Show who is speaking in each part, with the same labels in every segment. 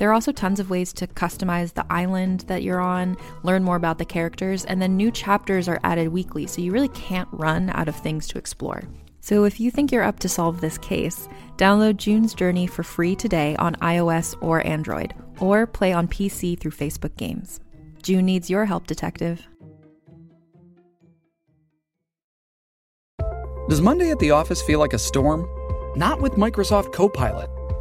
Speaker 1: There are also tons of ways to customize the island that you're on, learn more about the characters, and then new chapters are added weekly, so you really can't run out of things to explore. So if you think you're up to solve this case, download June's Journey for free today on iOS or Android, or play on PC through Facebook Games. June needs your help, detective.
Speaker 2: Does Monday at the office feel like a storm? Not with Microsoft Copilot.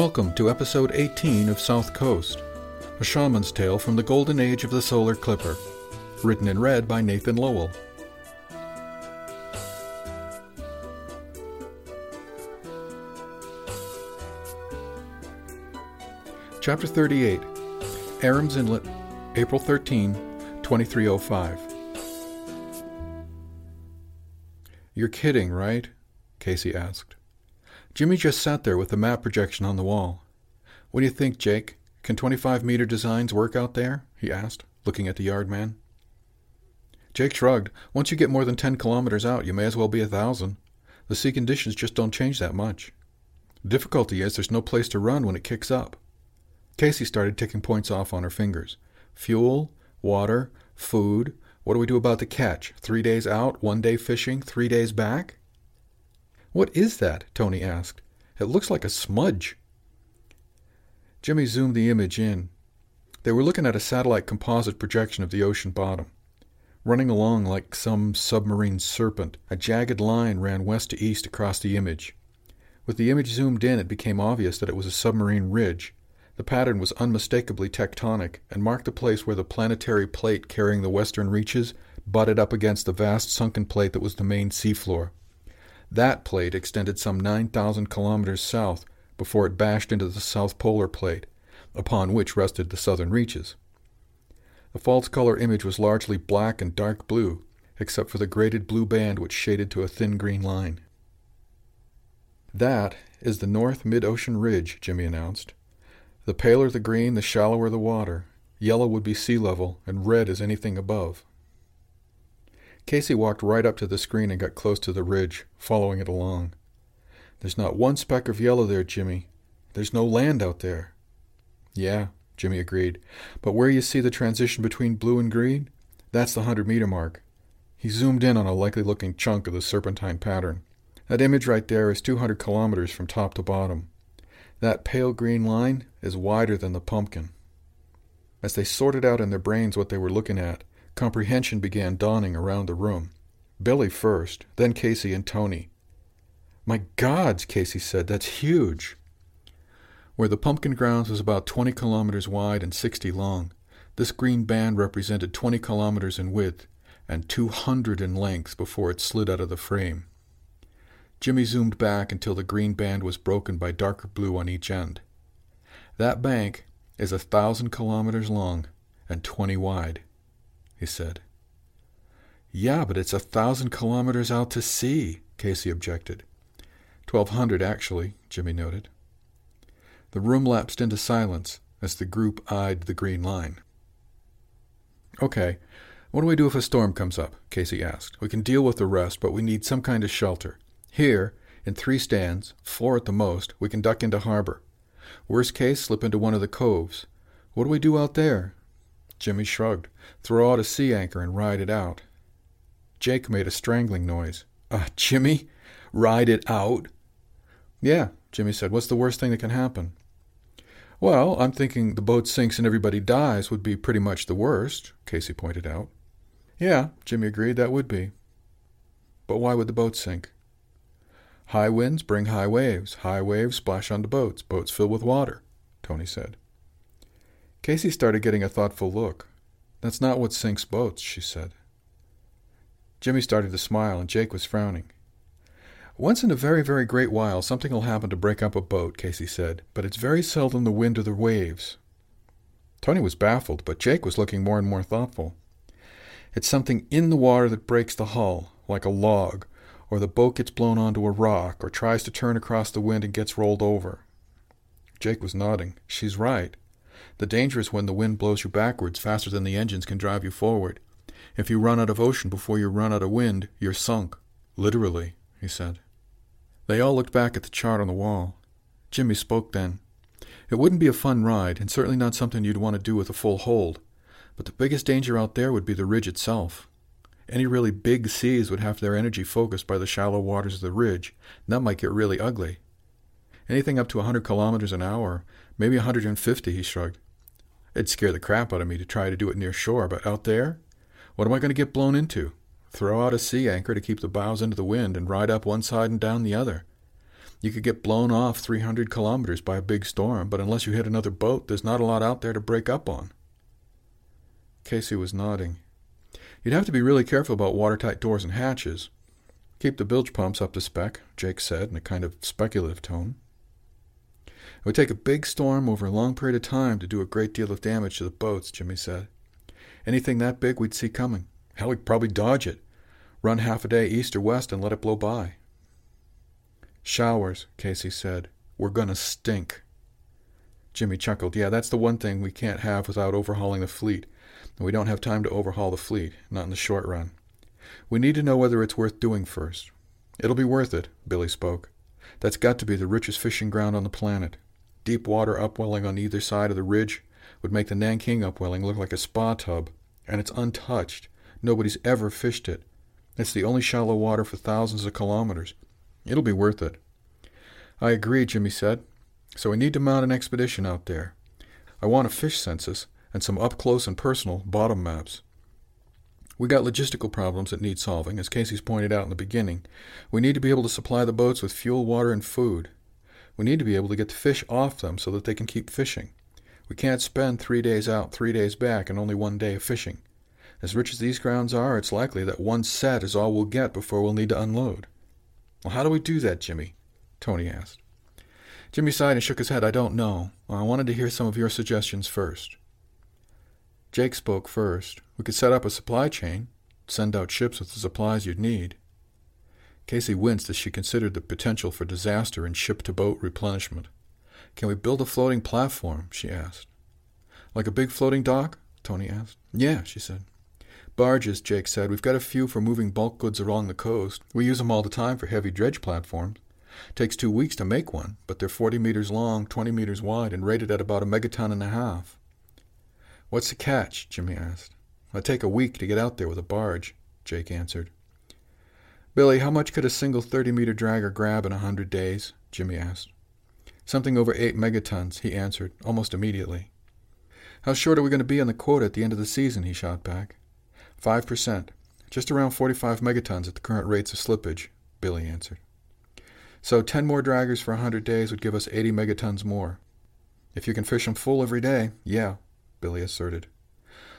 Speaker 3: Welcome to episode 18 of South Coast, a shaman's tale from the golden age of the solar clipper, written and read by Nathan Lowell. Chapter 38 Aram's Inlet, April 13, 2305. You're kidding, right? Casey asked. Jimmy just sat there with the map projection on the wall. What do you think, Jake? Can 25 meter designs work out there? he asked, looking at the yard man. Jake shrugged. Once you get more than 10 kilometers out, you may as well be a thousand. The sea conditions just don't change that much. The difficulty is there's no place to run when it kicks up. Casey started ticking points off on her fingers. Fuel, water, food. What do we do about the catch? Three days out, one day fishing, three days back? What is that? Tony asked. It looks like a smudge. Jimmy zoomed the image in. They were looking at a satellite composite projection of the ocean bottom. Running along like some submarine serpent, a jagged line ran west to east across the image. With the image zoomed in, it became obvious that it was a submarine ridge. The pattern was unmistakably tectonic and marked the place where the planetary plate carrying the western reaches butted up against the vast sunken plate that was the main seafloor. That plate extended some 9,000 kilometers south before it bashed into the south polar plate, upon which rested the southern reaches. The false color image was largely black and dark blue, except for the graded blue band which shaded to a thin green line. That is the North Mid Ocean Ridge, Jimmy announced. The paler the green, the shallower the water. Yellow would be sea level, and red is anything above. Casey walked right up to the screen and got close to the ridge, following it along. There's not one speck of yellow there, Jimmy. There's no land out there. Yeah, Jimmy agreed. But where you see the transition between blue and green, that's the hundred meter mark. He zoomed in on a likely looking chunk of the serpentine pattern. That image right there is 200 kilometers from top to bottom. That pale green line is wider than the pumpkin. As they sorted out in their brains what they were looking at, comprehension began dawning around the room. Billy first, then Casey and Tony. My gods, Casey said, that's huge. Where the pumpkin grounds was about 20 kilometers wide and 60 long, this green band represented 20 kilometers in width and 200 in length before it slid out of the frame. Jimmy zoomed back until the green band was broken by darker blue on each end. That bank is a thousand kilometers long and twenty wide, he said. Yeah, but it's a thousand kilometers out to sea, Casey objected. Twelve hundred, actually, Jimmy noted. The room lapsed into silence, as the group eyed the green line. Okay, what do we do if a storm comes up? Casey asked. We can deal with the rest, but we need some kind of shelter. Here, in three stands, four at the most, we can duck into harbor. Worst case, slip into one of the coves. What do we do out there? Jimmy shrugged. Throw out a sea anchor and ride it out. Jake made a strangling noise. Uh, Jimmy? Ride it out? Yeah, Jimmy said. What's the worst thing that can happen? Well, I'm thinking the boat sinks and everybody dies would be pretty much the worst, Casey pointed out. Yeah, Jimmy agreed, that would be. But why would the boat sink? High winds bring high waves. High waves splash onto boats. Boats fill with water, Tony said. Casey started getting a thoughtful look. That's not what sinks boats, she said. Jimmy started to smile, and Jake was frowning. Once in a very, very great while, something will happen to break up a boat, Casey said, but it's very seldom the wind or the waves. Tony was baffled, but Jake was looking more and more thoughtful. It's something in the water that breaks the hull, like a log, or the boat gets blown onto a rock, or tries to turn across the wind and gets rolled over. Jake was nodding. She's right. The danger is when the wind blows you backwards faster than the engines can drive you forward. If you run out of ocean before you run out of wind, you're sunk. Literally, he said. They all looked back at the chart on the wall. Jimmy spoke then. It wouldn't be a fun ride, and certainly not something you'd want to do with a full hold. But the biggest danger out there would be the ridge itself. Any really big seas would have their energy focused by the shallow waters of the ridge, and that might get really ugly. Anything up to a 100 kilometers an hour, maybe a 150, he shrugged. It'd scare the crap out of me to try to do it near shore, but out there? What am I going to get blown into? Throw out a sea anchor to keep the bows into the wind and ride up one side and down the other. You could get blown off 300 kilometers by a big storm, but unless you hit another boat, there's not a lot out there to break up on. Casey was nodding. You'd have to be really careful about watertight doors and hatches. Keep the bilge pumps up to spec, Jake said in a kind of speculative tone. It would take a big storm over a long period of time to do a great deal of damage to the boats, Jimmy said. Anything that big we'd see coming. Hell, we'd probably dodge it. Run half a day east or west and let it blow by. Showers, Casey said. We're gonna stink. Jimmy chuckled. Yeah, that's the one thing we can't have without overhauling the fleet. And we don't have time to overhaul the fleet, not in the short run. We need to know whether it's worth doing first. It'll be worth it, Billy spoke. That's got to be the richest fishing ground on the planet. Deep water upwelling on either side of the ridge would make the Nanking upwelling look like a spa tub, and it's untouched. Nobody's ever fished it. It's the only shallow water for thousands of kilometers. It'll be worth it. I agree, Jimmy said. So we need to mount an expedition out there. I want a fish census and some up close and personal bottom maps. We got logistical problems that need solving, as Casey's pointed out in the beginning. We need to be able to supply the boats with fuel, water, and food. We need to be able to get the fish off them so that they can keep fishing. We can't spend three days out, three days back, and only one day of fishing. As rich as these grounds are, it's likely that one set is all we'll get before we'll need to unload. Well, how do we do that, Jimmy? Tony asked. Jimmy sighed and shook his head. I don't know. I wanted to hear some of your suggestions first. Jake spoke first. We could set up a supply chain, send out ships with the supplies you'd need. Casey winced as she considered the potential for disaster in ship to boat replenishment. Can we build a floating platform? she asked. Like a big floating dock? Tony asked. Yeah, she said. Barges, Jake said. We've got a few for moving bulk goods along the coast. We use them all the time for heavy dredge platforms. Takes two weeks to make one, but they're 40 meters long, 20 meters wide, and rated at about a megaton and a half. What's the catch? Jimmy asked. It'd take a week to get out there with a barge, Jake answered. Billy, how much could a single 30 meter dragger grab in a hundred days? Jimmy asked. Something over eight megatons, he answered, almost immediately. How short are we going to be on the quota at the end of the season? he shot back. Five percent. Just around 45 megatons at the current rates of slippage, Billy answered. So 10 more draggers for a 100 days would give us 80 megatons more. If you can fish 'em full every day, yeah, Billy asserted.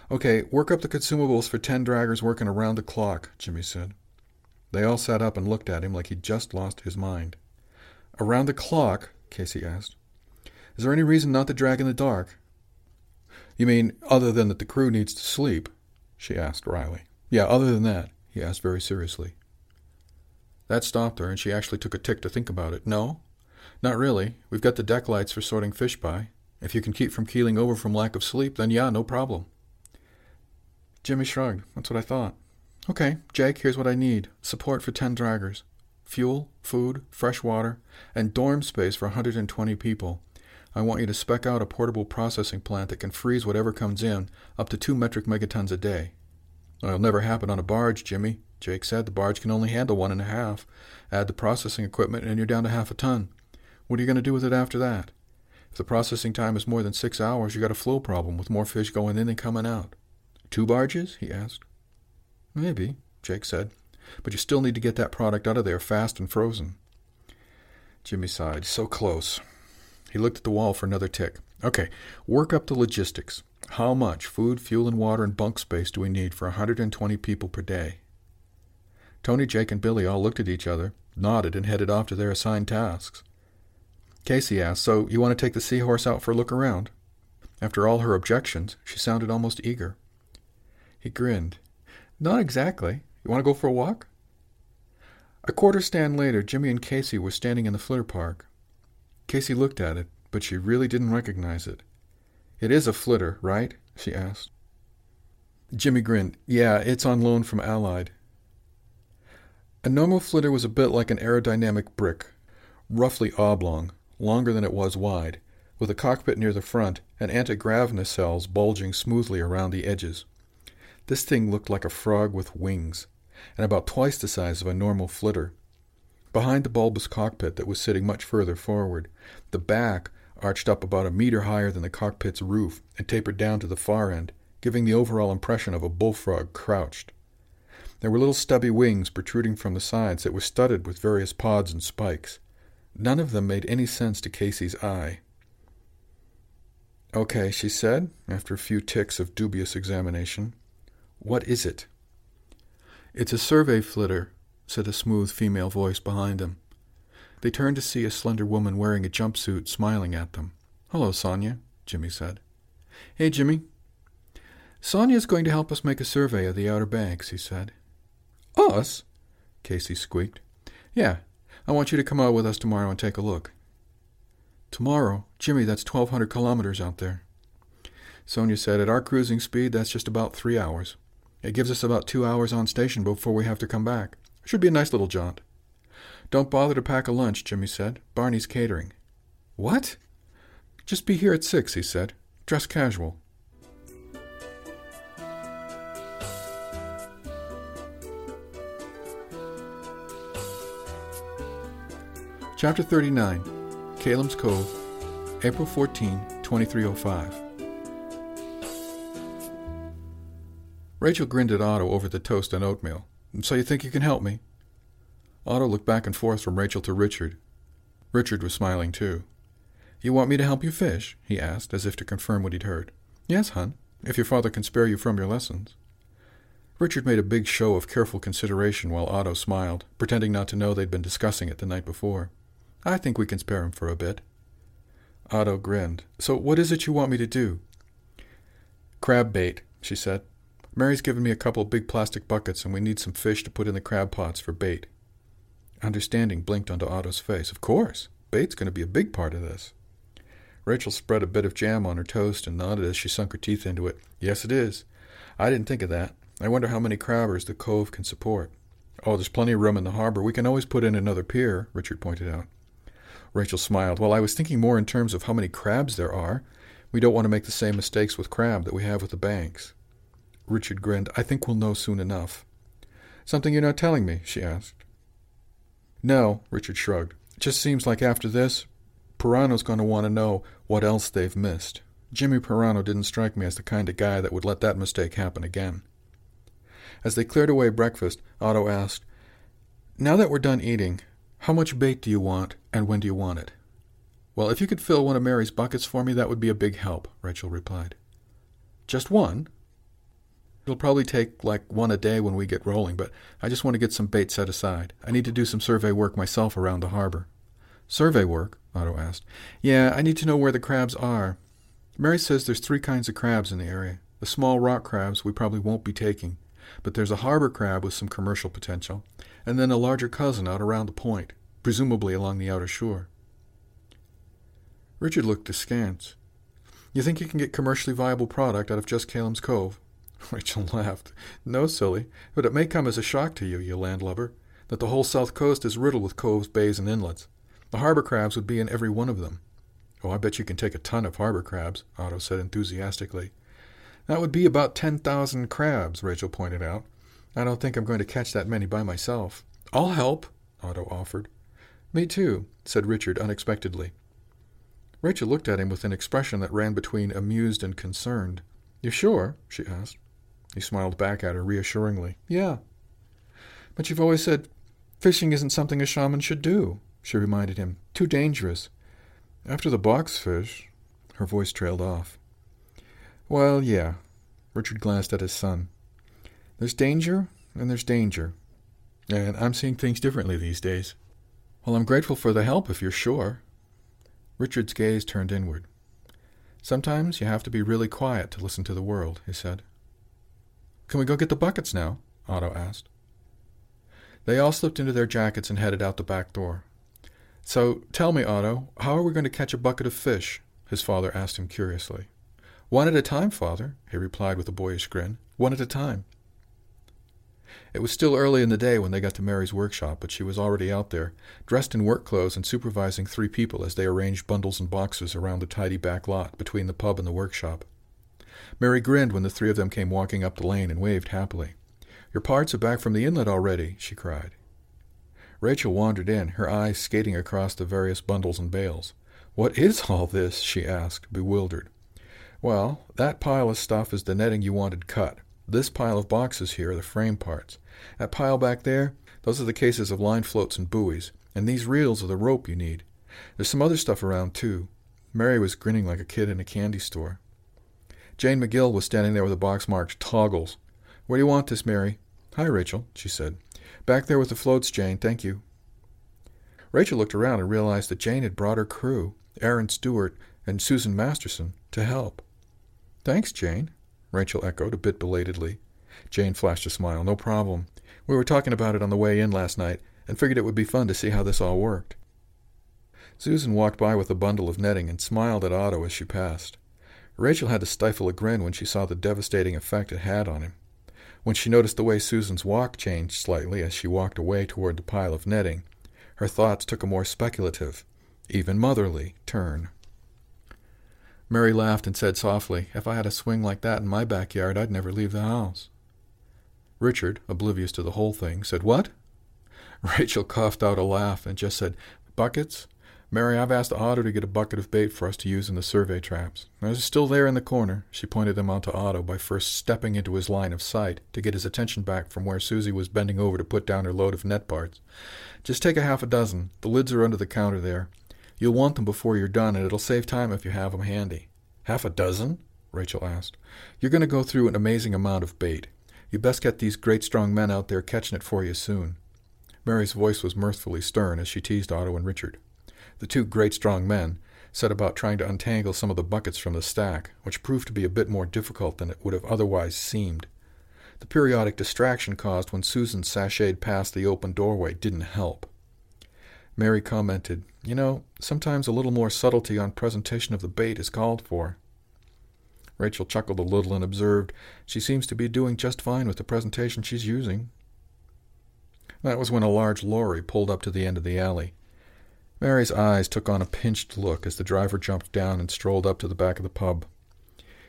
Speaker 3: Okay, work up the consumables for 10 draggers working around the clock, Jimmy said. They all sat up and looked at him like he'd just lost his mind. Around the clock? Casey asked. Is there any reason not to drag in the dark? You mean other than that the crew needs to sleep? she asked wryly. Yeah, other than that, he asked very seriously. That stopped her, and she actually took a tick to think about it. No, not really. We've got the deck lights for sorting fish by. If you can keep from keeling over from lack of sleep, then yeah, no problem. Jimmy shrugged. That's what I thought. Okay, Jake, here's what I need support for 10 draggers fuel, food, fresh water, and dorm space for 120 people. I want you to spec out a portable processing plant that can freeze whatever comes in, up to two metric megatons a day. It'll never happen on a barge, Jimmy, Jake said. The barge can only handle one and a half. Add the processing equipment, and you're down to half a ton. What are you going to do with it after that? If the processing time is more than six hours, you got a flow problem with more fish going in than coming out. Two barges? he asked. Maybe, Jake said but you still need to get that product out of there fast and frozen. Jimmy sighed. So close. He looked at the wall for another tick. Okay, work up the logistics. How much food, fuel, and water and bunk space do we need for 120 people per day? Tony, Jake, and Billy all looked at each other, nodded, and headed off to their assigned tasks. Casey asked, So you want to take the seahorse out for a look around? After all her objections, she sounded almost eager. He grinned. Not exactly. You want to go for a walk? A quarter stand later, Jimmy and Casey were standing in the flitter park. Casey looked at it, but she really didn't recognize it. It is a flitter, right? she asked. Jimmy grinned. Yeah, it's on loan from Allied. A normal flitter was a bit like an aerodynamic brick, roughly oblong, longer than it was wide, with a cockpit near the front and anti-grav nacelles bulging smoothly around the edges. This thing looked like a frog with wings and about twice the size of a normal flitter. Behind the bulbous cockpit that was sitting much further forward, the back arched up about a meter higher than the cockpit's roof and tapered down to the far end, giving the overall impression of a bullfrog crouched. There were little stubby wings protruding from the sides that were studded with various pods and spikes. None of them made any sense to Casey's eye. Okay, she said, after a few ticks of dubious examination. What is it? It's a survey flitter, said a smooth female voice behind them. They turned to see a slender woman wearing a jumpsuit smiling at them. Hello, Sonia, Jimmy said. Hey, Jimmy. Sonia's going to help us make a survey of the Outer Banks, he said. Us? Casey squeaked. Yeah, I want you to come out with us tomorrow and take a look. Tomorrow? Jimmy, that's 1,200 kilometers out there. Sonia said, At our cruising speed, that's just about three hours. It gives us about two hours on station before we have to come back. Should be a nice little jaunt. Don't bother to pack a lunch, Jimmy said. Barney's catering. What? Just be here at six, he said. Dress casual. Chapter 39 Calem's Cove, April 14, 2305. Rachel grinned at Otto over the toast and oatmeal. So you think you can help me? Otto looked back and forth from Rachel to Richard. Richard was smiling too. You want me to help you fish? he asked, as if to confirm what he'd heard. Yes, hon, if your father can spare you from your lessons. Richard made a big show of careful consideration while Otto smiled, pretending not to know they'd been discussing it the night before. I think we can spare him for a bit. Otto grinned. So what is it you want me to do? Crab bait, she said. Mary's given me a couple big plastic buckets, and we need some fish to put in the crab pots for bait. Understanding blinked onto Otto's face. Of course. Bait's going to be a big part of this. Rachel spread a bit of jam on her toast and nodded as she sunk her teeth into it. Yes, it is. I didn't think of that. I wonder how many crabbers the cove can support. Oh, there's plenty of room in the harbor. We can always put in another pier, Richard pointed out. Rachel smiled. Well, I was thinking more in terms of how many crabs there are. We don't want to make the same mistakes with crab that we have with the banks. Richard grinned. I think we'll know soon enough. Something you're not telling me? she asked. No, Richard shrugged. It just seems like after this, Pirano's going to want to know what else they've missed. Jimmy Pirano didn't strike me as the kind of guy that would let that mistake happen again. As they cleared away breakfast, Otto asked, Now that we're done eating, how much bait do you want, and when do you want it? Well, if you could fill one of Mary's buckets for me, that would be a big help, Rachel replied. Just one? It'll probably take like one a day when we get rolling, but I just want to get some bait set aside. I need to do some survey work myself around the harbor. Survey work? Otto asked. Yeah, I need to know where the crabs are. Mary says there's three kinds of crabs in the area. The small rock crabs we probably won't be taking, but there's a harbor crab with some commercial potential, and then a larger cousin out around the point, presumably along the outer shore. Richard looked askance. You think you can get commercially viable product out of just Calem's Cove? Rachel laughed. No, silly, but it may come as a shock to you, you landlubber, that the whole south coast is riddled with coves, bays, and inlets. The harbor crabs would be in every one of them. Oh, I bet you can take a ton of harbor crabs, Otto said enthusiastically. That would be about ten thousand crabs, Rachel pointed out. I don't think I'm going to catch that many by myself. I'll help, Otto offered. Me too, said Richard unexpectedly. Rachel looked at him with an expression that ran between amused and concerned. You sure? she asked. He smiled back at her reassuringly. Yeah. But you've always said fishing isn't something a shaman should do, she reminded him. Too dangerous. After the boxfish, her voice trailed off. Well, yeah. Richard glanced at his son. There's danger, and there's danger. And I'm seeing things differently these days. Well, I'm grateful for the help if you're sure. Richard's gaze turned inward. Sometimes you have to be really quiet to listen to the world, he said. Can we go get the buckets now? Otto asked. They all slipped into their jackets and headed out the back door. So tell me, Otto, how are we going to catch a bucket of fish? his father asked him curiously. One at a time, father, he replied with a boyish grin. One at a time. It was still early in the day when they got to Mary's workshop, but she was already out there, dressed in work clothes and supervising three people as they arranged bundles and boxes around the tidy back lot between the pub and the workshop. Mary grinned when the three of them came walking up the lane and waved happily. Your parts are back from the inlet already, she cried. Rachel wandered in, her eyes skating across the various bundles and bales. What is all this? she asked, bewildered. Well, that pile of stuff is the netting you wanted cut. This pile of boxes here are the frame parts. That pile back there, those are the cases of line floats and buoys. And these reels are the rope you need. There's some other stuff around, too. Mary was grinning like a kid in a candy store. Jane McGill was standing there with a box marked Toggles. Where do you want this, Mary? Hi, Rachel, she said. Back there with the floats, Jane, thank you. Rachel looked around and realized that Jane had brought her crew, Aaron Stewart and Susan Masterson, to help. Thanks, Jane, Rachel echoed, a bit belatedly. Jane flashed a smile. No problem. We were talking about it on the way in last night and figured it would be fun to see how this all worked. Susan walked by with a bundle of netting and smiled at Otto as she passed. Rachel had to stifle a grin when she saw the devastating effect it had on him. When she noticed the way Susan's walk changed slightly as she walked away toward the pile of netting, her thoughts took a more speculative, even motherly, turn. Mary laughed and said softly, If I had a swing like that in my backyard, I'd never leave the house. Richard, oblivious to the whole thing, said, What? Rachel coughed out a laugh and just said, Buckets? Mary, I've asked Otto to get a bucket of bait for us to use in the survey traps. They're still there in the corner. She pointed them out to Otto by first stepping into his line of sight to get his attention back from where Susie was bending over to put down her load of net parts. Just take a half a dozen. The lids are under the counter there. You'll want them before you're done, and it'll save time if you have them handy. Half a dozen? Rachel asked. You're going to go through an amazing amount of bait. You best get these great strong men out there catching it for you soon. Mary's voice was mirthfully stern as she teased Otto and Richard. The two great strong men set about trying to untangle some of the buckets from the stack, which proved to be a bit more difficult than it would have otherwise seemed. The periodic distraction caused when Susan sashayed past the open doorway didn't help. Mary commented, You know, sometimes a little more subtlety on presentation of the bait is called for. Rachel chuckled a little and observed, She seems to be doing just fine with the presentation she's using. That was when a large lorry pulled up to the end of the alley. Mary's eyes took on a pinched look as the driver jumped down and strolled up to the back of the pub.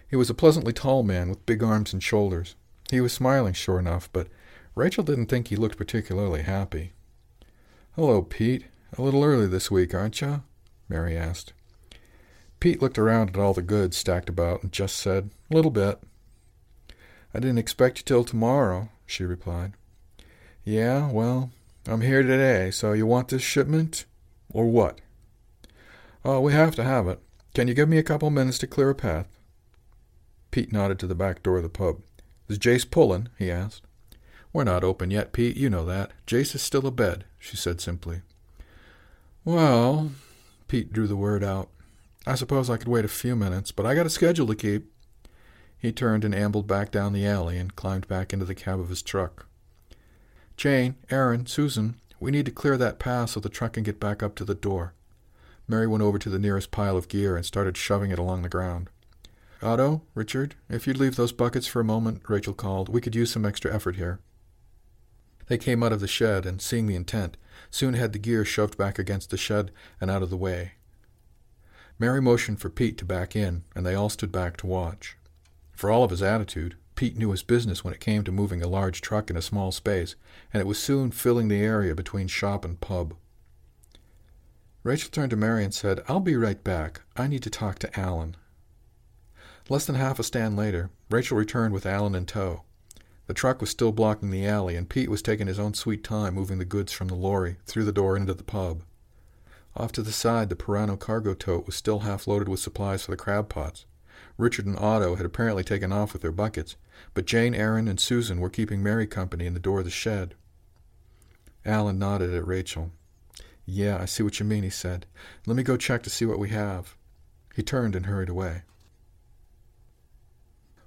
Speaker 3: He was a pleasantly tall man with big arms and shoulders. He was smiling, sure enough, but Rachel didn't think he looked particularly happy. Hello, Pete. A little early this week, aren't you? Mary asked. Pete looked around at all the goods stacked about and just said, A little bit. I didn't expect you till tomorrow, she replied. Yeah, well, I'm here today, so you want this shipment? Or what? Oh, we have to have it. Can you give me a couple minutes to clear a path? Pete nodded to the back door of the pub. Is Jace pulling? he asked. We're not open yet, Pete. You know that. Jace is still abed, she said simply. Well, Pete drew the word out. I suppose I could wait a few minutes, but I got a schedule to keep. He turned and ambled back down the alley and climbed back into the cab of his truck. Jane, Aaron, Susan, we need to clear that path so the truck can get back up to the door. Mary went over to the nearest pile of gear and started shoving it along the ground. Otto, Richard, if you'd leave those buckets for a moment, Rachel called. We could use some extra effort here. They came out of the shed, and seeing the intent, soon had the gear shoved back against the shed and out of the way. Mary motioned for Pete to back in, and they all stood back to watch. For all of his attitude, Pete knew his business when it came to moving a large truck in a small space, and it was soon filling the area between shop and pub. Rachel turned to Mary and said, I'll be right back. I need to talk to Alan. Less than half a stand later, Rachel returned with Alan in tow. The truck was still blocking the alley, and Pete was taking his own sweet time moving the goods from the lorry through the door into the pub. Off to the side, the Pirano cargo tote was still half loaded with supplies for the crab pots. Richard and Otto had apparently taken off with their buckets, but Jane, Aaron, and Susan were keeping Mary company in the door of the shed. Alan nodded at Rachel. Yeah, I see what you mean, he said. Let me go check to see what we have. He turned and hurried away.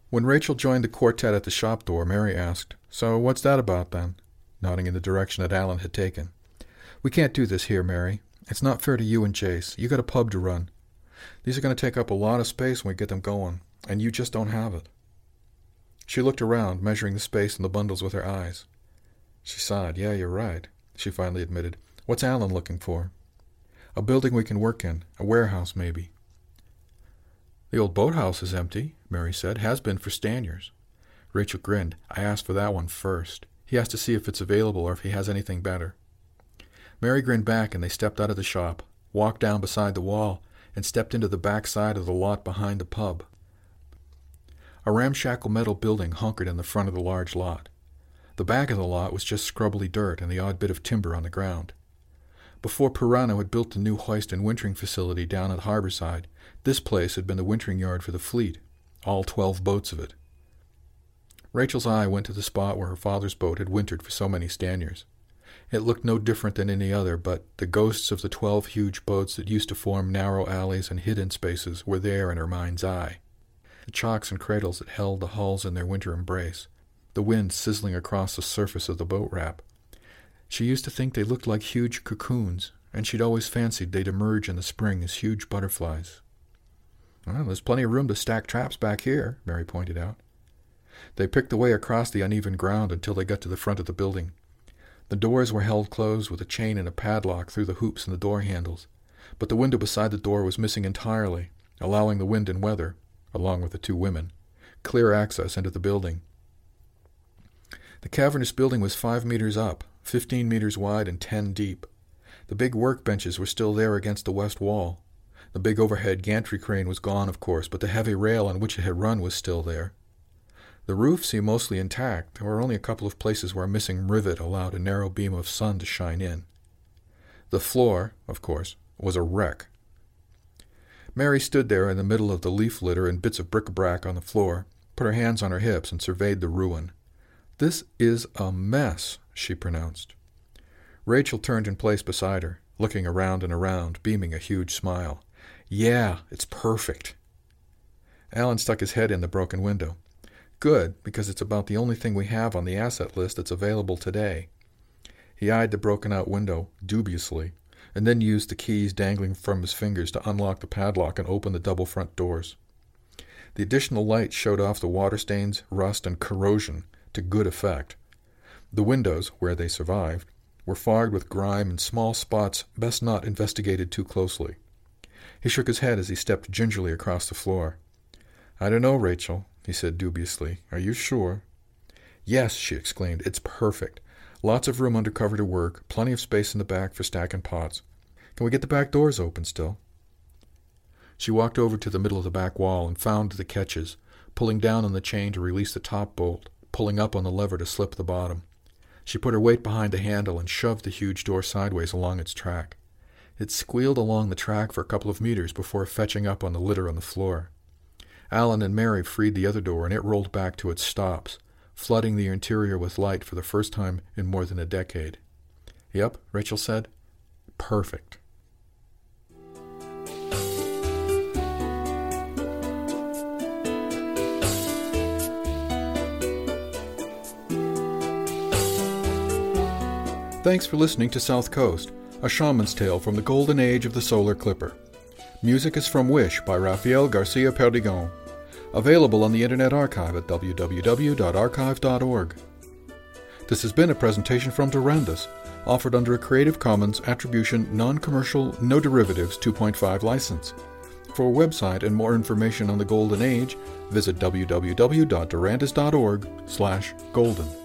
Speaker 3: When Rachel joined the quartet at the shop door, Mary asked, So what's that about, then? nodding in the direction that Alan had taken. We can't do this here, Mary. It's not fair to you and Jace. You got a pub to run. These are going to take up a lot of space when we get them going, and you just don't have it. She looked around, measuring the space in the bundles with her eyes. She sighed. Yeah, you're right, she finally admitted. What's Alan looking for? A building we can work in, a warehouse, maybe. The old boathouse is empty, Mary said. Has been for Stanyers. Rachel grinned. I asked for that one first. He has to see if it's available or if he has anything better. Mary grinned back and they stepped out of the shop, walked down beside the wall, and stepped into the back side of the lot behind the pub. A ramshackle metal building hunkered in the front of the large lot. The back of the lot was just scrubbly dirt and the odd bit of timber on the ground. Before Pirano had built the new hoist and wintering facility down at Harborside, this place had been the wintering yard for the fleet, all twelve boats of it. Rachel's eye went to the spot where her father's boat had wintered for so many Stanyers. It looked no different than any other, but the ghosts of the twelve huge boats that used to form narrow alleys and hidden spaces were there in her mind's eye the chocks and cradles that held the hulls in their winter embrace, the wind sizzling across the surface of the boat wrap. She used to think they looked like huge cocoons, and she'd always fancied they'd emerge in the spring as huge butterflies. Well, there's plenty of room to stack traps back here, Mary pointed out. They picked the way across the uneven ground until they got to the front of the building. The doors were held closed with a chain and a padlock through the hoops in the door handles, but the window beside the door was missing entirely, allowing the wind and weather, along with the two women, clear access into the building. The cavernous building was five meters up, fifteen meters wide, and ten deep. The big workbenches were still there against the west wall. The big overhead gantry crane was gone, of course, but the heavy rail on which it had run was still there. The roof seemed mostly intact. There were only a couple of places where a missing rivet allowed a narrow beam of sun to shine in. The floor, of course, was a wreck. Mary stood there in the middle of the leaf litter and bits of bric-a-brac on the floor, put her hands on her hips, and surveyed the ruin. This is a mess, she pronounced. Rachel turned in place beside her, looking around and around, beaming a huge smile. Yeah, it's perfect. Alan stuck his head in the broken window. Good, because it's about the only thing we have on the asset list that's available today. He eyed the broken out window dubiously and then used the keys dangling from his fingers to unlock the padlock and open the double front doors. The additional light showed off the water stains, rust, and corrosion to good effect. The windows, where they survived, were fogged with grime and small spots best not investigated too closely. He shook his head as he stepped gingerly across the floor. I don't know, Rachel, he said dubiously. Are you sure? Yes, she exclaimed. It's perfect. Lots of room under cover to work, plenty of space in the back for stacking pots. Can we get the back doors open still? She walked over to the middle of the back wall and found the catches, pulling down on the chain to release the top bolt, pulling up on the lever to slip the bottom. She put her weight behind the handle and shoved the huge door sideways along its track. It squealed along the track for a couple of meters before fetching up on the litter on the floor. Alan and Mary freed the other door, and it rolled back to its stops, flooding the interior with light for the first time in more than a decade. Yep, Rachel said. Perfect. Thanks for listening to South Coast, a shaman's tale from the golden age of the solar clipper. Music is from Wish by Rafael Garcia Perdigon. Available on the Internet Archive at www.archive.org. This has been a presentation from Durandus, offered under a Creative Commons Attribution Non-Commercial No Derivatives 2.5 license. For a website and more information on the Golden Age, visit www.durandus.org/golden.